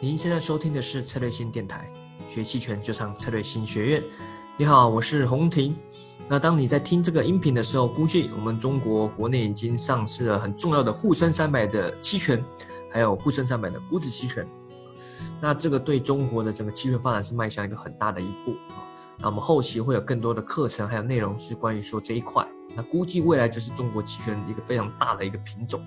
您现在收听的是策略性电台，学期权就上策略性学院。你好，我是洪婷。那当你在听这个音频的时候，估计我们中国国内已经上市了很重要的沪深三百的期权，还有沪深三百的股指期权。那这个对中国的整个期权发展是迈向一个很大的一步。那我们后期会有更多的课程还有内容是关于说这一块。那估计未来就是中国期权一个非常大的一个品种。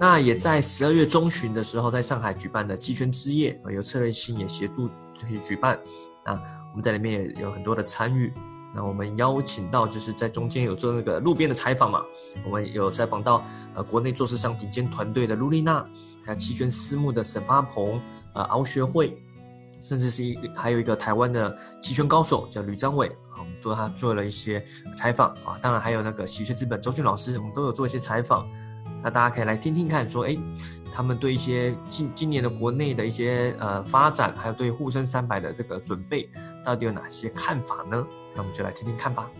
那也在十二月中旬的时候，在上海举办的期权之夜，由策略性也协助这些举办。那我们在里面也有很多的参与。那我们邀请到就是在中间有做那个路边的采访嘛，我们有采访到呃国内做市商顶尖团队的卢丽娜，还有期权私募的沈发鹏，呃敖学会，甚至是一还有一个台湾的期权高手叫吕张伟，啊，我们对他做了一些采访啊。当然还有那个喜鹊资本周俊老师，我们都有做一些采访。那大家可以来听听看，说哎，他们对一些今今年的国内的一些呃发展，还有对沪深三百的这个准备，到底有哪些看法呢？那我们就来听听看吧。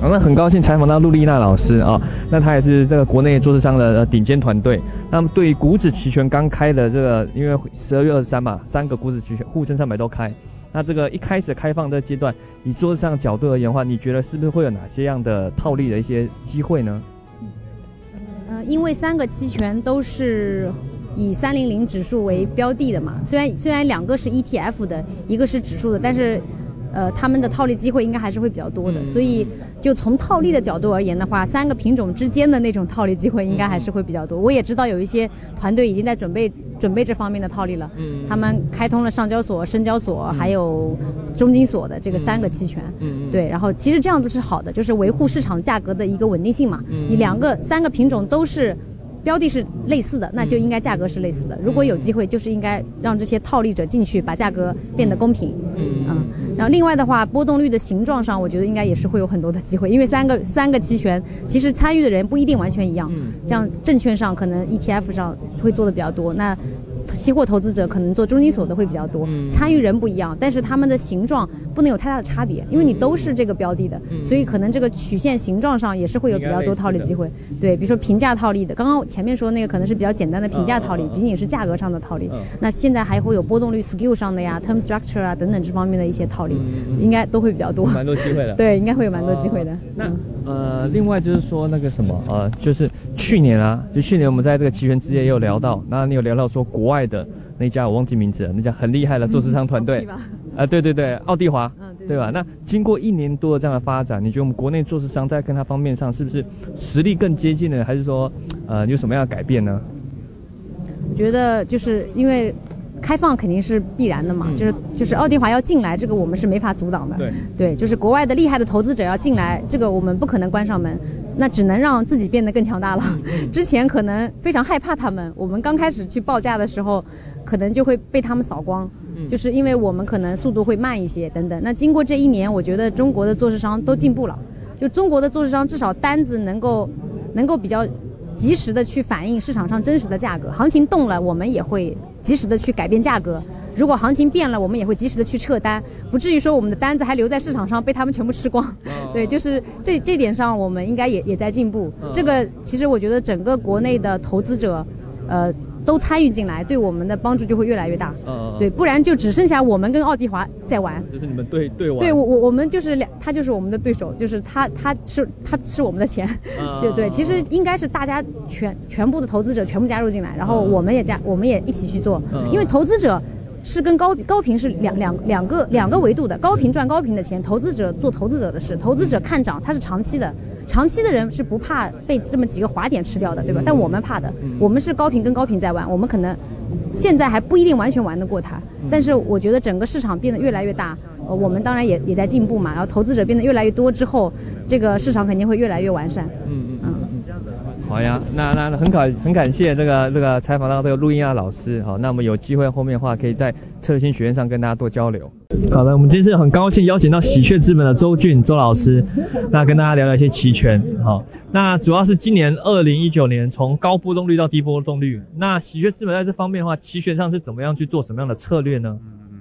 好，那很高兴采访到陆丽娜老师啊，那她也是这个国内做市商的顶尖团队。那么对于股指期权刚开的这个，因为十二月二十三嘛，三个股指期权沪深三百都开。那这个一开始开放的阶段，以桌子上角度而言的话，你觉得是不是会有哪些样的套利的一些机会呢？因为三个期权都是以三零零指数为标的的嘛，虽然虽然两个是 ETF 的，一个是指数的，但是。呃，他们的套利机会应该还是会比较多的，所以就从套利的角度而言的话，三个品种之间的那种套利机会应该还是会比较多。我也知道有一些团队已经在准备准备这方面的套利了，他们开通了上交所、深交所还有中金所的这个三个期权，对，然后其实这样子是好的，就是维护市场价格的一个稳定性嘛。你两个三个品种都是。标的是类似的，那就应该价格是类似的。如果有机会，就是应该让这些套利者进去，把价格变得公平。嗯，然后另外的话，波动率的形状上，我觉得应该也是会有很多的机会，因为三个三个期权，其实参与的人不一定完全一样。像证券上可能 ETF 上会做的比较多，那期货投资者可能做中金所的会比较多。参与人不一样，但是他们的形状不能有太大的差别，因为你都是这个标的的，所以可能这个曲线形状上也是会有比较多套利机会。对，比如说平价套利的，刚刚。前面说那个可能是比较简单的平价套利，仅仅是价格上的套利。那现在还会有波动率 skill 上的呀，term structure 啊等等这方面的一些套利，应该都会比较多。蛮多机会的。对，应该会有蛮多机会的。那呃，另外就是说那个什么呃，就是去年啊，就去年我们在这个期权之夜也有聊到，那你有聊到说国外的那家我忘记名字了，那家很厉害的做市场团队。啊，对对对，奥地华。对吧？那经过一年多的这样的发展，你觉得我们国内做市商在跟他方面上是不是实力更接近了，还是说，呃，有什么样的改变呢？我觉得就是因为开放肯定是必然的嘛，就是就是奥迪华要进来，这个我们是没法阻挡的。对对，就是国外的厉害的投资者要进来，这个我们不可能关上门，那只能让自己变得更强大了。之前可能非常害怕他们，我们刚开始去报价的时候，可能就会被他们扫光。就是因为我们可能速度会慢一些等等。那经过这一年，我觉得中国的做市商都进步了。就中国的做市商至少单子能够能够比较及时的去反映市场上真实的价格。行情动了，我们也会及时的去改变价格。如果行情变了，我们也会及时的去撤单，不至于说我们的单子还留在市场上被他们全部吃光。对，就是这这点上，我们应该也也在进步。这个其实我觉得整个国内的投资者，呃。都参与进来，对我们的帮助就会越来越大。嗯，对，不然就只剩下我们跟奥迪华在玩。就是你们对对玩。对我我我们就是两，他就是我们的对手，就是他他是他是我们的钱，就对。其实应该是大家全全部的投资者全部加入进来，然后我们也加，我们也一起去做。因为投资者是跟高高频是两两两个两个维度的，高频赚高频的钱，投资者做投资者的事，投资者看涨，它是长期的。长期的人是不怕被这么几个滑点吃掉的，对吧？但我们怕的，我们是高频跟高频在玩，我们可能现在还不一定完全玩得过它。但是我觉得整个市场变得越来越大，呃，我们当然也也在进步嘛。然后投资者变得越来越多之后，这个市场肯定会越来越完善。嗯嗯嗯。好呀，那那很感很感谢这个这个采访到这个录音啊老师。好，那我们有机会后面的话，可以在策略性学院上跟大家多交流。好的，我们今次很高兴邀请到喜鹊资本的周俊周老师，那跟大家聊聊一些期权。好，那主要是今年二零一九年从高波动率到低波动率，那喜鹊资本在这方面的话，期权上是怎么样去做什么样的策略呢？嗯嗯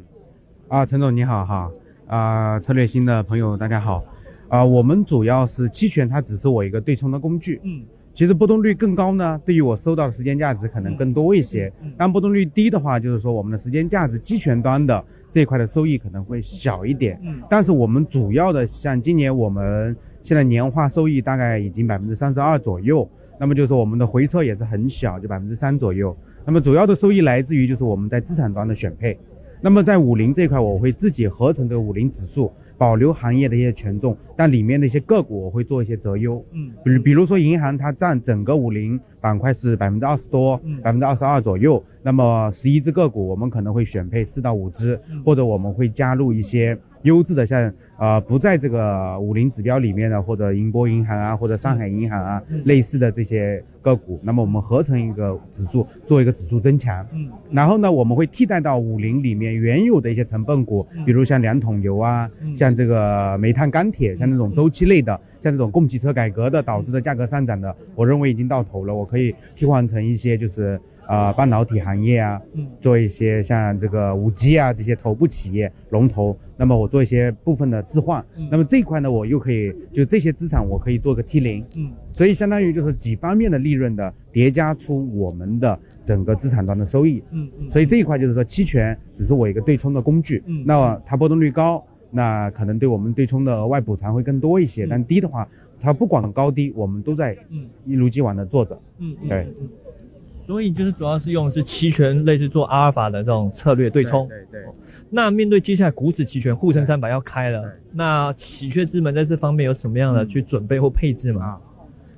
啊，陈总你好哈，啊策略新的朋友大家好，啊我们主要是期权，它只是我一个对冲的工具。嗯，其实波动率更高呢，对于我收到的时间价值可能更多一些。但波动率低的话，就是说我们的时间价值期权端的这一块的收益可能会小一点。嗯，但是我们主要的像今年我们现在年化收益大概已经百分之三十二左右，那么就是说我们的回撤也是很小，就百分之三左右。那么主要的收益来自于就是我们在资产端的选配。那么在五零这块，我会自己合成这个五零指数。保留行业的一些权重，但里面的一些个股我会做一些择优。嗯，比如比如说银行，它占整个五零板块是百分之二十多，百分之二十二左右。那么十一只个股，我们可能会选配四到五只，或者我们会加入一些。优质的像呃不在这个五零指标里面的，或者银波银行啊，或者上海银行啊类似的这些个股，那么我们合成一个指数，做一个指数增强。嗯，然后呢，我们会替代到五零里面原有的一些成分股，比如像两桶油啊，像这个煤炭钢铁，像这种周期类的，像这种供给侧改革的导致的价格上涨的，我认为已经到头了，我可以替换成一些就是。啊，半导体行业啊，嗯，做一些像这个五 G 啊这些头部企业龙头，那么我做一些部分的置换，那么这一块呢，我又可以就这些资产我可以做个 T 零，嗯，所以相当于就是几方面的利润的叠加出我们的整个资产端的收益，嗯嗯，所以这一块就是说期权只是我一个对冲的工具，嗯，那它波动率高，那可能对我们对冲的额外补偿会更多一些，但低的话，它不管高低，我们都在一如既往的做着，嗯，对。所以就是主要是用的是期权，类似做阿尔法的这种策略对冲。对对。那面对接下来股指期权沪深三百要开了，那喜鹊之门在这方面有什么样的去准备或配置吗？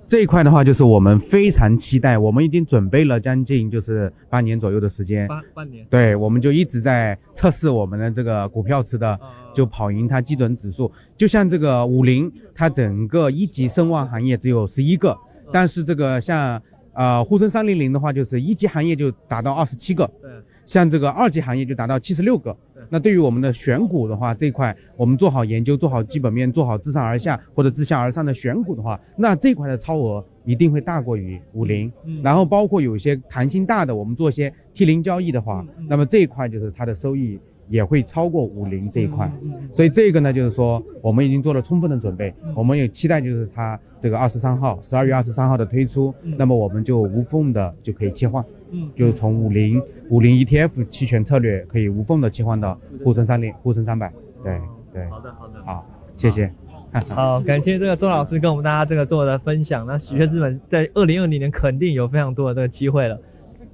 这一块的话，就是我们非常期待，我们已经准备了将近就是半年左右的时间。半半年。对，我们就一直在测试我们的这个股票池的，就跑赢它基准指数。就像这个五零，它整个一级声望行业只有十一个，但是这个像。啊，沪深三零零的话，就是一级行业就达到二十七个，对，像这个二级行业就达到七十六个。那对于我们的选股的话，这一块我们做好研究，做好基本面，做好自上而下或者自下而上的选股的话，那这块的超额一定会大过于五零。然后包括有一些弹性大的，我们做一些 T 零交易的话，那么这一块就是它的收益。也会超过五零这一块，所以这个呢，就是说我们已经做了充分的准备，我们也期待就是它这个二十三号，十二月二十三号的推出，那么我们就无缝的就可以切换，嗯，就是从五零五零 ETF 期权策略可以无缝的切换到沪深三零、沪深三百，对对，好的好的，好，谢谢，好，感谢这个周老师跟我们大家这个做的分享，那喜鹊资本在二零二零年肯定有非常多的这个机会了，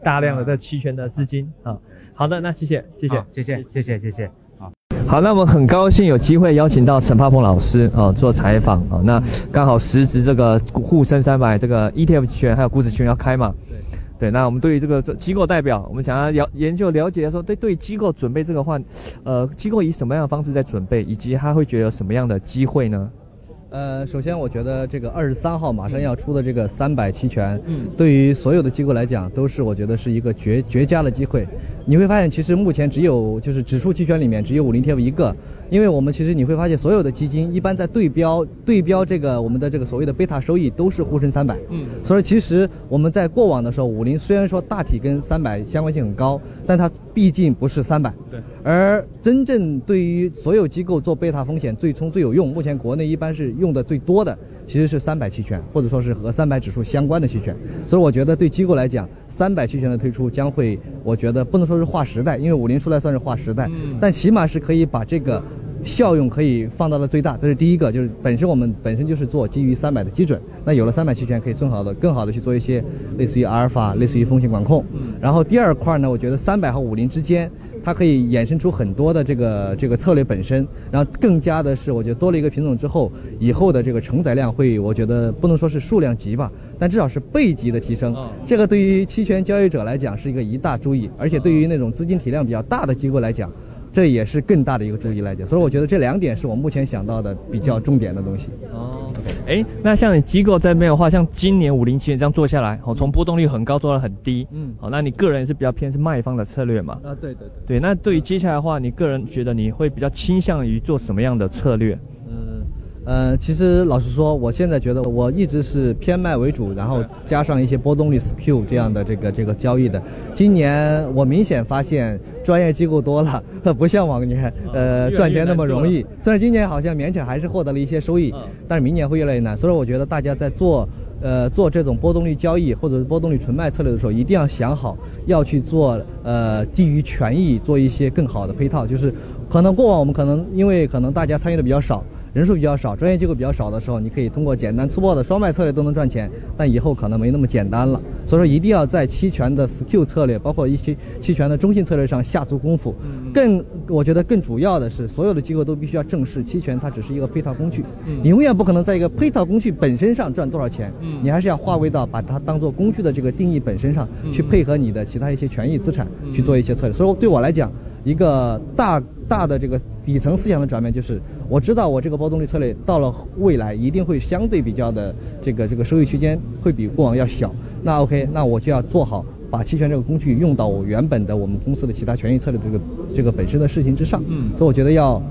大量的这期权的资金啊。好的，那谢谢，谢谢，谢谢，谢谢，谢谢。好，好，那我们很高兴有机会邀请到陈发鹏老师啊做采访啊。那刚好时值这个沪深三百这个 ETF 期权还有股指期权要开嘛？对，对。那我们对于这个机构代表，我们想要了研究了解说，对对机构准备这个话，呃，机构以什么样的方式在准备，以及他会觉得有什么样的机会呢？呃，首先我觉得这个二十三号马上要出的这个三百期权，嗯，对于所有的机构来讲，都是我觉得是一个绝绝佳的机会。你会发现，其实目前只有就是指数期权里面只有五零 TF 一个，因为我们其实你会发现，所有的基金一般在对标对标这个我们的这个所谓的贝塔收益都是沪深三百，嗯，所以其实我们在过往的时候，五零虽然说大体跟三百相关性很高，但它毕竟不是三百，对。而真正对于所有机构做贝塔风险最冲最有用，目前国内一般是用的最多的其实是三百期权，或者说是和三百指数相关的期权。所以我觉得对机构来讲，三百期权的推出将会，我觉得不能说是划时代，因为五零出来算是划时代，但起码是可以把这个效用可以放到了最大。这是第一个，就是本身我们本身就是做基于三百的基准，那有了三百期权，可以更好的、更好的去做一些类似于阿尔法、类似于风险管控。然后第二块呢，我觉得三百和五零之间。它可以衍生出很多的这个这个策略本身，然后更加的是，我觉得多了一个品种之后，以后的这个承载量会，我觉得不能说是数量级吧，但至少是倍级的提升。这个对于期权交易者来讲是一个一大注意，而且对于那种资金体量比较大的机构来讲。这也是更大的一个注意来解，所以我觉得这两点是我目前想到的比较重点的东西。哦，哎，那像你机构在没有话，像今年五零七这样做下来，哦，从波动率很高做到很低，嗯，好，那你个人是比较偏是卖方的策略嘛？啊，对对对。对，那对于接下来的话，你个人觉得你会比较倾向于做什么样的策略？呃，其实老实说，我现在觉得我一直是偏卖为主，然后加上一些波动率 skew 这样的这个这个交易的。今年我明显发现专业机构多了，不像往年，呃，赚钱那么容易。虽然今年好像勉强还是获得了一些收益，但是明年会越来越难。所以我觉得大家在做呃做这种波动率交易或者是波动率纯卖策略的时候，一定要想好要去做呃基于权益做一些更好的配套，就是可能过往我们可能因为可能大家参与的比较少。人数比较少，专业机构比较少的时候，你可以通过简单粗暴的双卖策略都能赚钱，但以后可能没那么简单了。所以说，一定要在期权的 SQ 策略，包括一些期权的中性策略上下足功夫。更，我觉得更主要的是，所有的机构都必须要正视期权，它只是一个配套工具。你永远不可能在一个配套工具本身上赚多少钱，你还是要划归到把它当做工具的这个定义本身上去配合你的其他一些权益资产去做一些策略。所以对我来讲，一个大大的这个底层思想的转变，就是我知道我这个波动率策略到了未来一定会相对比较的这个这个收益区间会比过往要小。那 OK，那我就要做好把期权这个工具用到我原本的我们公司的其他权益策略这个这个本身的事情之上。嗯，所以我觉得要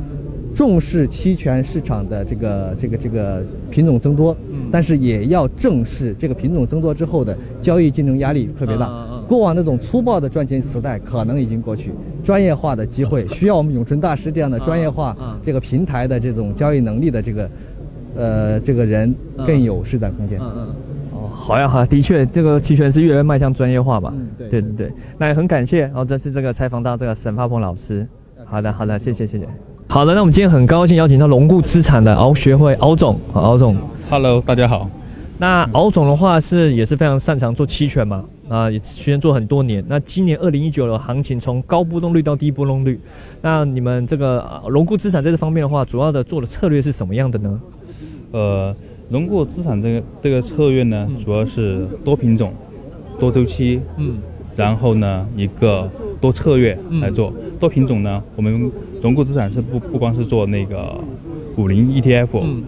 重视期权市场的这个这个这个品种增多，但是也要正视这个品种增多之后的交易竞争压力特别大。过往那种粗暴的赚钱时代可能已经过去，专业化的机会需要我们永春大师这样的专业化这个平台的这种交易能力的这个，呃，这个人更有施展空间。嗯嗯。哦，好呀好，的确，这个期权是越来越迈向专业化吧？嗯，对对对对。那也很感谢，哦，这次这个采访到这个沈发鹏老师。好的好的，谢谢谢谢。好的，那我们今天很高兴邀请到龙固资产的敖学会敖总，敖总。Hello，大家好。那敖总的话是也是非常擅长做期权嘛？啊，也期权做很多年。那今年二零一九的行情从高波动率到低波动率，那你们这个融固资产在这方面的话，主要的做的策略是什么样的呢？呃，融固资产这个这个策略呢，主要是多品种、多周期，嗯，然后呢一个多策略来做。多品种呢，我们融固资产是不不光是做那个五零 ETF。嗯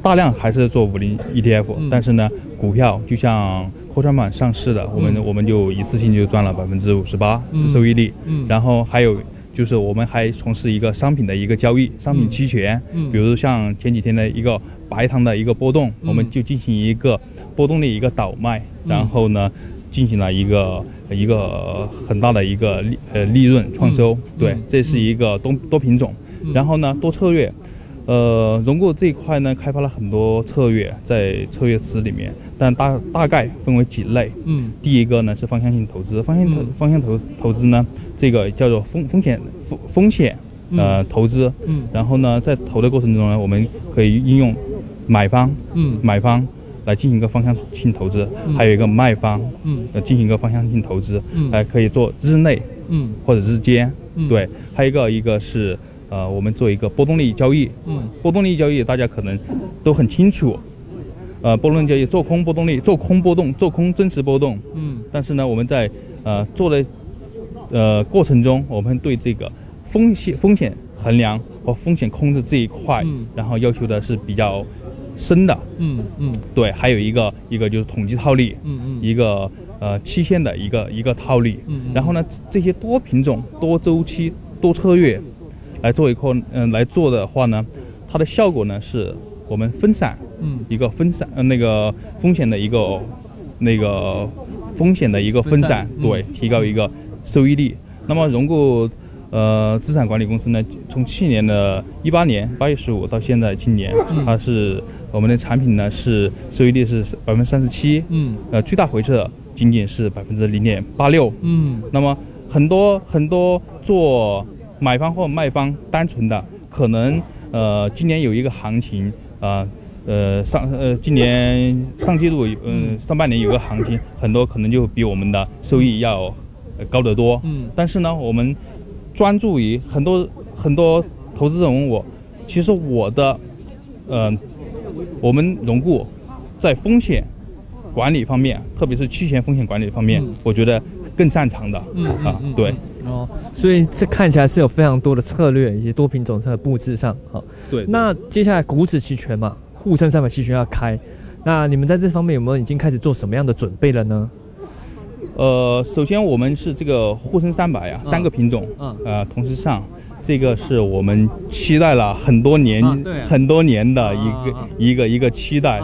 大量还是做五零 ETF，但是呢，股票就像科创板上市的，我们我们就一次性就赚了百分之五十八是收益率。嗯，然后还有就是我们还从事一个商品的一个交易，商品期权。嗯，比如像前几天的一个白糖的一个波动，我们就进行一个波动的一个倒卖，然后呢，进行了一个一个很大的一个利呃利润创收。对，这是一个多多品种，然后呢多策略。呃，融固这一块呢，开发了很多策略在策略池里面，但大大概分为几类。嗯，第一个呢是方向性投资，方向投方向投投资呢，这个叫做风风险风风险呃投资。嗯，然后呢，在投的过程中呢，我们可以应用买方嗯。买方来进行一个方向性投资，还有一个卖方嗯。呃进行一个方向性投资，嗯，还可以做日内嗯。或者日间，对，还有一个一个是。呃，我们做一个波动率交易，嗯，波动率交易大家可能都很清楚，呃，波动交易做空波动率，做空波动，做空真实波动，嗯，但是呢，我们在呃做的呃过程中，我们对这个风险风险衡量和风险控制这一块，然后要求的是比较深的，嗯嗯，对，还有一个一个就是统计套利，嗯嗯，一个呃期限的一个一个套利，嗯，然后呢，这些多品种、多周期、多策略。来做一块，嗯，来做的话呢，它的效果呢是我们分散，嗯，一个分散，呃，那个风险的一个，那个风险的一个分散，对，提高一个收益率。那么融固，呃，资产管理公司呢，从去年的一八年八月十五到现在今年，它是我们的产品呢是收益率是百分之三十七，嗯，呃，最大回撤仅仅是百分之零点八六，嗯，那么很多很多做。买方或卖方单纯的可能，呃，今年有一个行情，啊，呃，上呃，今年上季度，嗯，上半年有个行情，很多可能就比我们的收益要高得多。嗯。但是呢，我们专注于很多很多投资人问我，其实我的，呃，我们融固在风险管理方面，特别是期权风险管理方面，我觉得更擅长的。嗯啊，对。哦，所以这看起来是有非常多的策略以及多品种的布置上，好，对。那接下来股指期权嘛，沪深三百期权要开，那你们在这方面有没有已经开始做什么样的准备了呢？呃，首先我们是这个沪深三百呀，三个品种，嗯，呃，同时上。这个是我们期待了很多年、很多年的一个一个一个期待，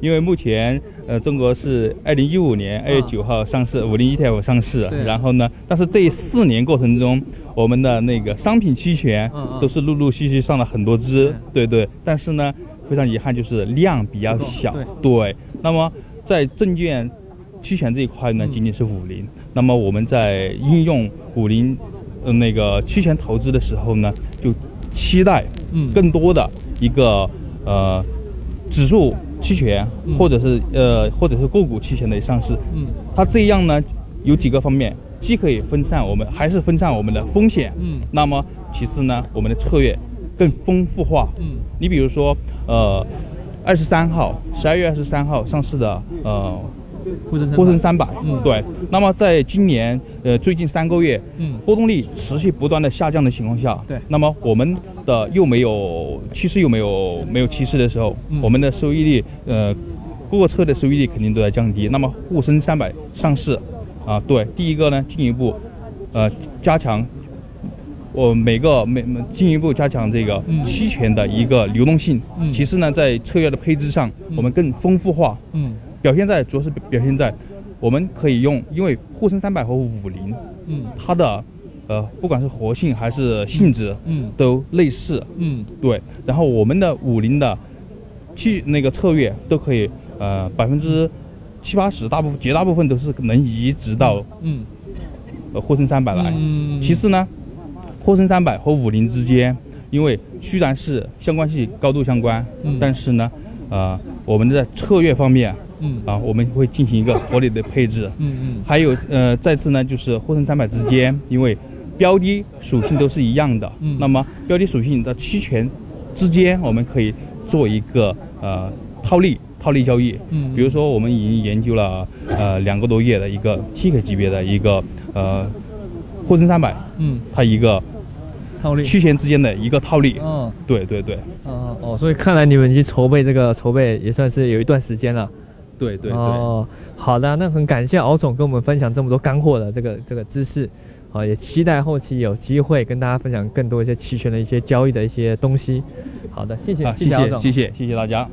因为目前呃中国是二零一五年二月九号上市五零 ETF 上市，然后呢，但是这四年过程中，我们的那个商品期权都是陆陆续续上了很多只，对。对，但是呢，非常遗憾，就是量比较小。对，那么在证券期权这一块呢，仅仅是五零。那么我们在应用五零呃那个期权投资的时候呢，就期待嗯更多的一个呃指数期权或者是呃或者是个股期权的上市。嗯，它这样呢有几个方面，既可以分散我们还是分散我们的风险。嗯，那么其次呢，我们的策略更丰富化。嗯，你比如说呃二十三号十二月二十三号上市的呃。沪深三百，嗯，对。那么在今年，呃，最近三个月，嗯，波动率持续不断的下降的情况下，对。那么我们的又没有趋势，又没有没有趋势的时候，我们的收益率，呃，各个车的收益率肯定都在降低。那么沪深三百上市，啊，对，第一个呢，进一步，呃，加强，我每个每进一步加强这个期权的一个流动性。嗯。其次呢，在策略的配置上，我们更丰富化。嗯。表现在主要是表现在，我们可以用，因为沪深三百和五零，嗯，它的，呃，不管是活性还是性质，嗯，都类似，嗯，对。然后我们的五零的，去那个策略都可以，呃，百分之七八十，大部分绝大部分都是能移植到，嗯，呃，沪深三百来。嗯。其次呢，沪深三百和五零之间，因为虽然是相关性高度相关，嗯，但是呢，呃，我们在策略方面。嗯啊，我们会进行一个合理的配置。嗯嗯。还有呃，再次呢，就是沪深三百之间，因为标的属性都是一样的。嗯。那么标的属性的期权之间，我们可以做一个呃套利套利交易。嗯。比如说，我们已经研究了呃两个多月的一个 TK 级别的一个呃沪深三百。嗯。它一个套利期权之间的一个套利。嗯。对对对。哦哦，所以看来你们已经筹备这个筹备也算是有一段时间了。对对哦，好的，那很感谢敖总跟我们分享这么多干货的这个这个知识，好，也期待后期有机会跟大家分享更多一些期权的一些交易的一些东西。好的，谢谢，谢谢敖总，谢谢谢谢大家。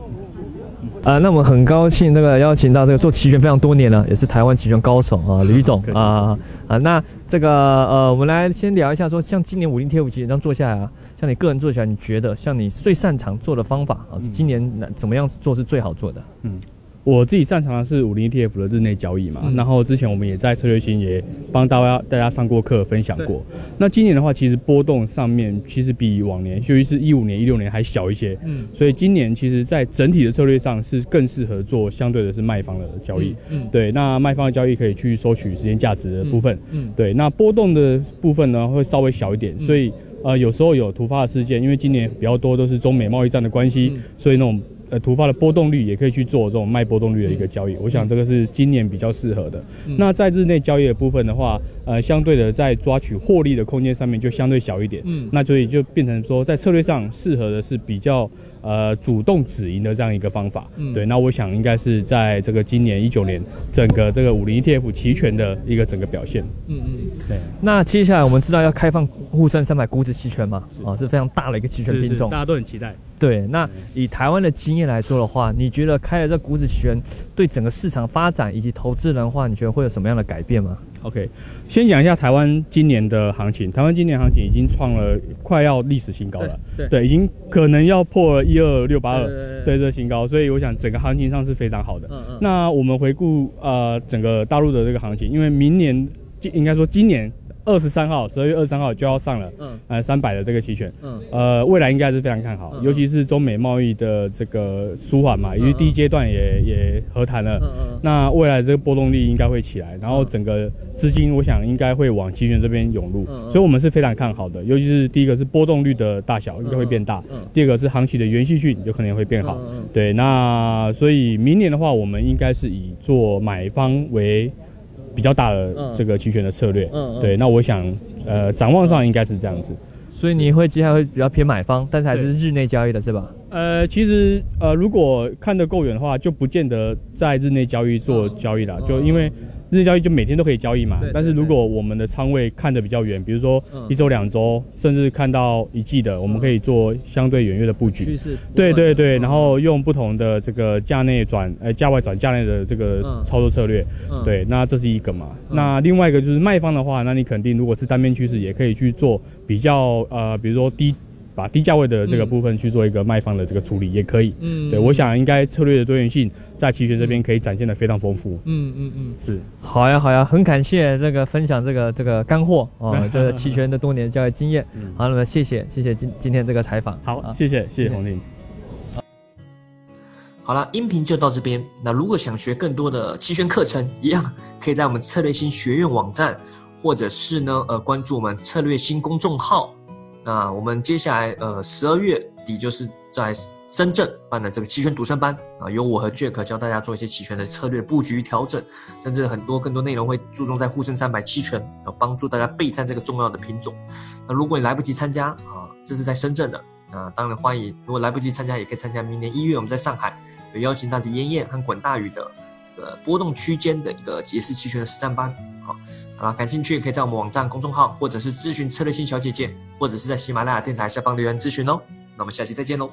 啊，那我们很高兴这个邀请到这个做期权非常多年了，也是台湾期权高手啊，吕总啊啊，那这个呃，我们来先聊一下，说像今年五零 T 五期这样做下来啊，像你个人做起来，你觉得像你最擅长做的方法啊，今年怎么样做是最好做的？嗯。我自己擅长的是五零 ETF 的日内交易嘛，然后之前我们也在策略星也帮大家大家上过课分享过。那今年的话，其实波动上面其实比往年，尤其是一五年、一六年还小一些。嗯，所以今年其实在整体的策略上是更适合做相对的是卖方的交易。嗯，对，那卖方的交易可以去收取时间价值的部分。嗯，对，那波动的部分呢会稍微小一点，所以呃有时候有突发的事件，因为今年比较多都是中美贸易战的关系，所以那种。呃，突发的波动率也可以去做这种卖波动率的一个交易，我想这个是今年比较适合的。那在日内交易的部分的话，呃，相对的在抓取获利的空间上面就相对小一点。嗯，那所以就变成说，在策略上适合的是比较呃主动止盈的这样一个方法。嗯，对，那我想应该是在这个今年一九年整个这个五零 ETF 期权的一个整个表现。嗯嗯，对。那接下来我们知道要开放沪深三百股指期权嘛？啊，是非常大的一个期权品种，大家都很期待。对，那以台湾的经验来说的话，你觉得开了这股指期权对整个市场发展以及投资人的话，你觉得会有什么样的改变吗？OK，先讲一下台湾今年的行情。台湾今年行情已经创了快要历史新高了，对，已经可能要破了一二六八二对这新高，所以我想整个行情上是非常好的。那我们回顾呃整个大陆的这个行情，因为明年应该说今年。二十三号，十二月二十三号就要上了，嗯，呃，三百的这个期权，嗯，呃，未来应该是非常看好，尤其是中美贸易的这个舒缓嘛，因为第一阶段也也和谈了，嗯嗯，那未来这个波动率应该会起来，然后整个资金我想应该会往期权这边涌入，所以我们是非常看好的，尤其是第一个是波动率的大小应该会变大，嗯，第二个是行情的延续性有可能会变好，嗯。对，那所以明年的话，我们应该是以做买方为。比较大的这个期权的策略，嗯，对，那我想，呃，展望上应该是这样子，所以你会接下来会比较偏买方，但是还是日内交易的是吧？呃，其实，呃，如果看得够远的话，就不见得在日内交易做交易了，就因为。日交易就每天都可以交易嘛，但是如果我们的仓位看得比较远，比如说一周、两周，甚至看到一季的，我们可以做相对远月的布局。对对对，然后用不同的这个价内转呃价外转价内的这个操作策略。对，那这是一个嘛。那另外一个就是卖方的话，那你肯定如果是单边趋势，也可以去做比较呃，比如说低把低价位的这个部分去做一个卖方的这个处理，也可以。嗯，对，我想应该策略的多元性在期权这边可以展现的非常丰富。嗯嗯嗯，是。好呀好呀，很感谢这个分享这个这个干货哦，这个期权的多年交易经验。好，那么谢谢谢谢今今天这个采访。好，谢谢谢谢洪林。好了，音频就到这边。那如果想学更多的期权课程，一样可以在我们策略新学院网站，或者是呢，呃，关注我们策略新公众号。那我们接下来，呃，十二月底就是在深圳办的这个期权独生班啊，由我和 Jack 教大家做一些期权的策略布局调整，甚至很多更多内容会注重在沪深三百期权，啊，帮助大家备战这个重要的品种。那如果你来不及参加啊，这是在深圳的。啊，当然欢迎。如果来不及参加，也可以参加明年一月我们在上海有邀请到李艳艳和管大宇的这个波动区间的一个解释期权的实战班。好，好了，感兴趣可以在我们网站公众号，或者是咨询策略性小姐姐，或者是在喜马拉雅电台下方留言咨询哦。那我们下期再见喽。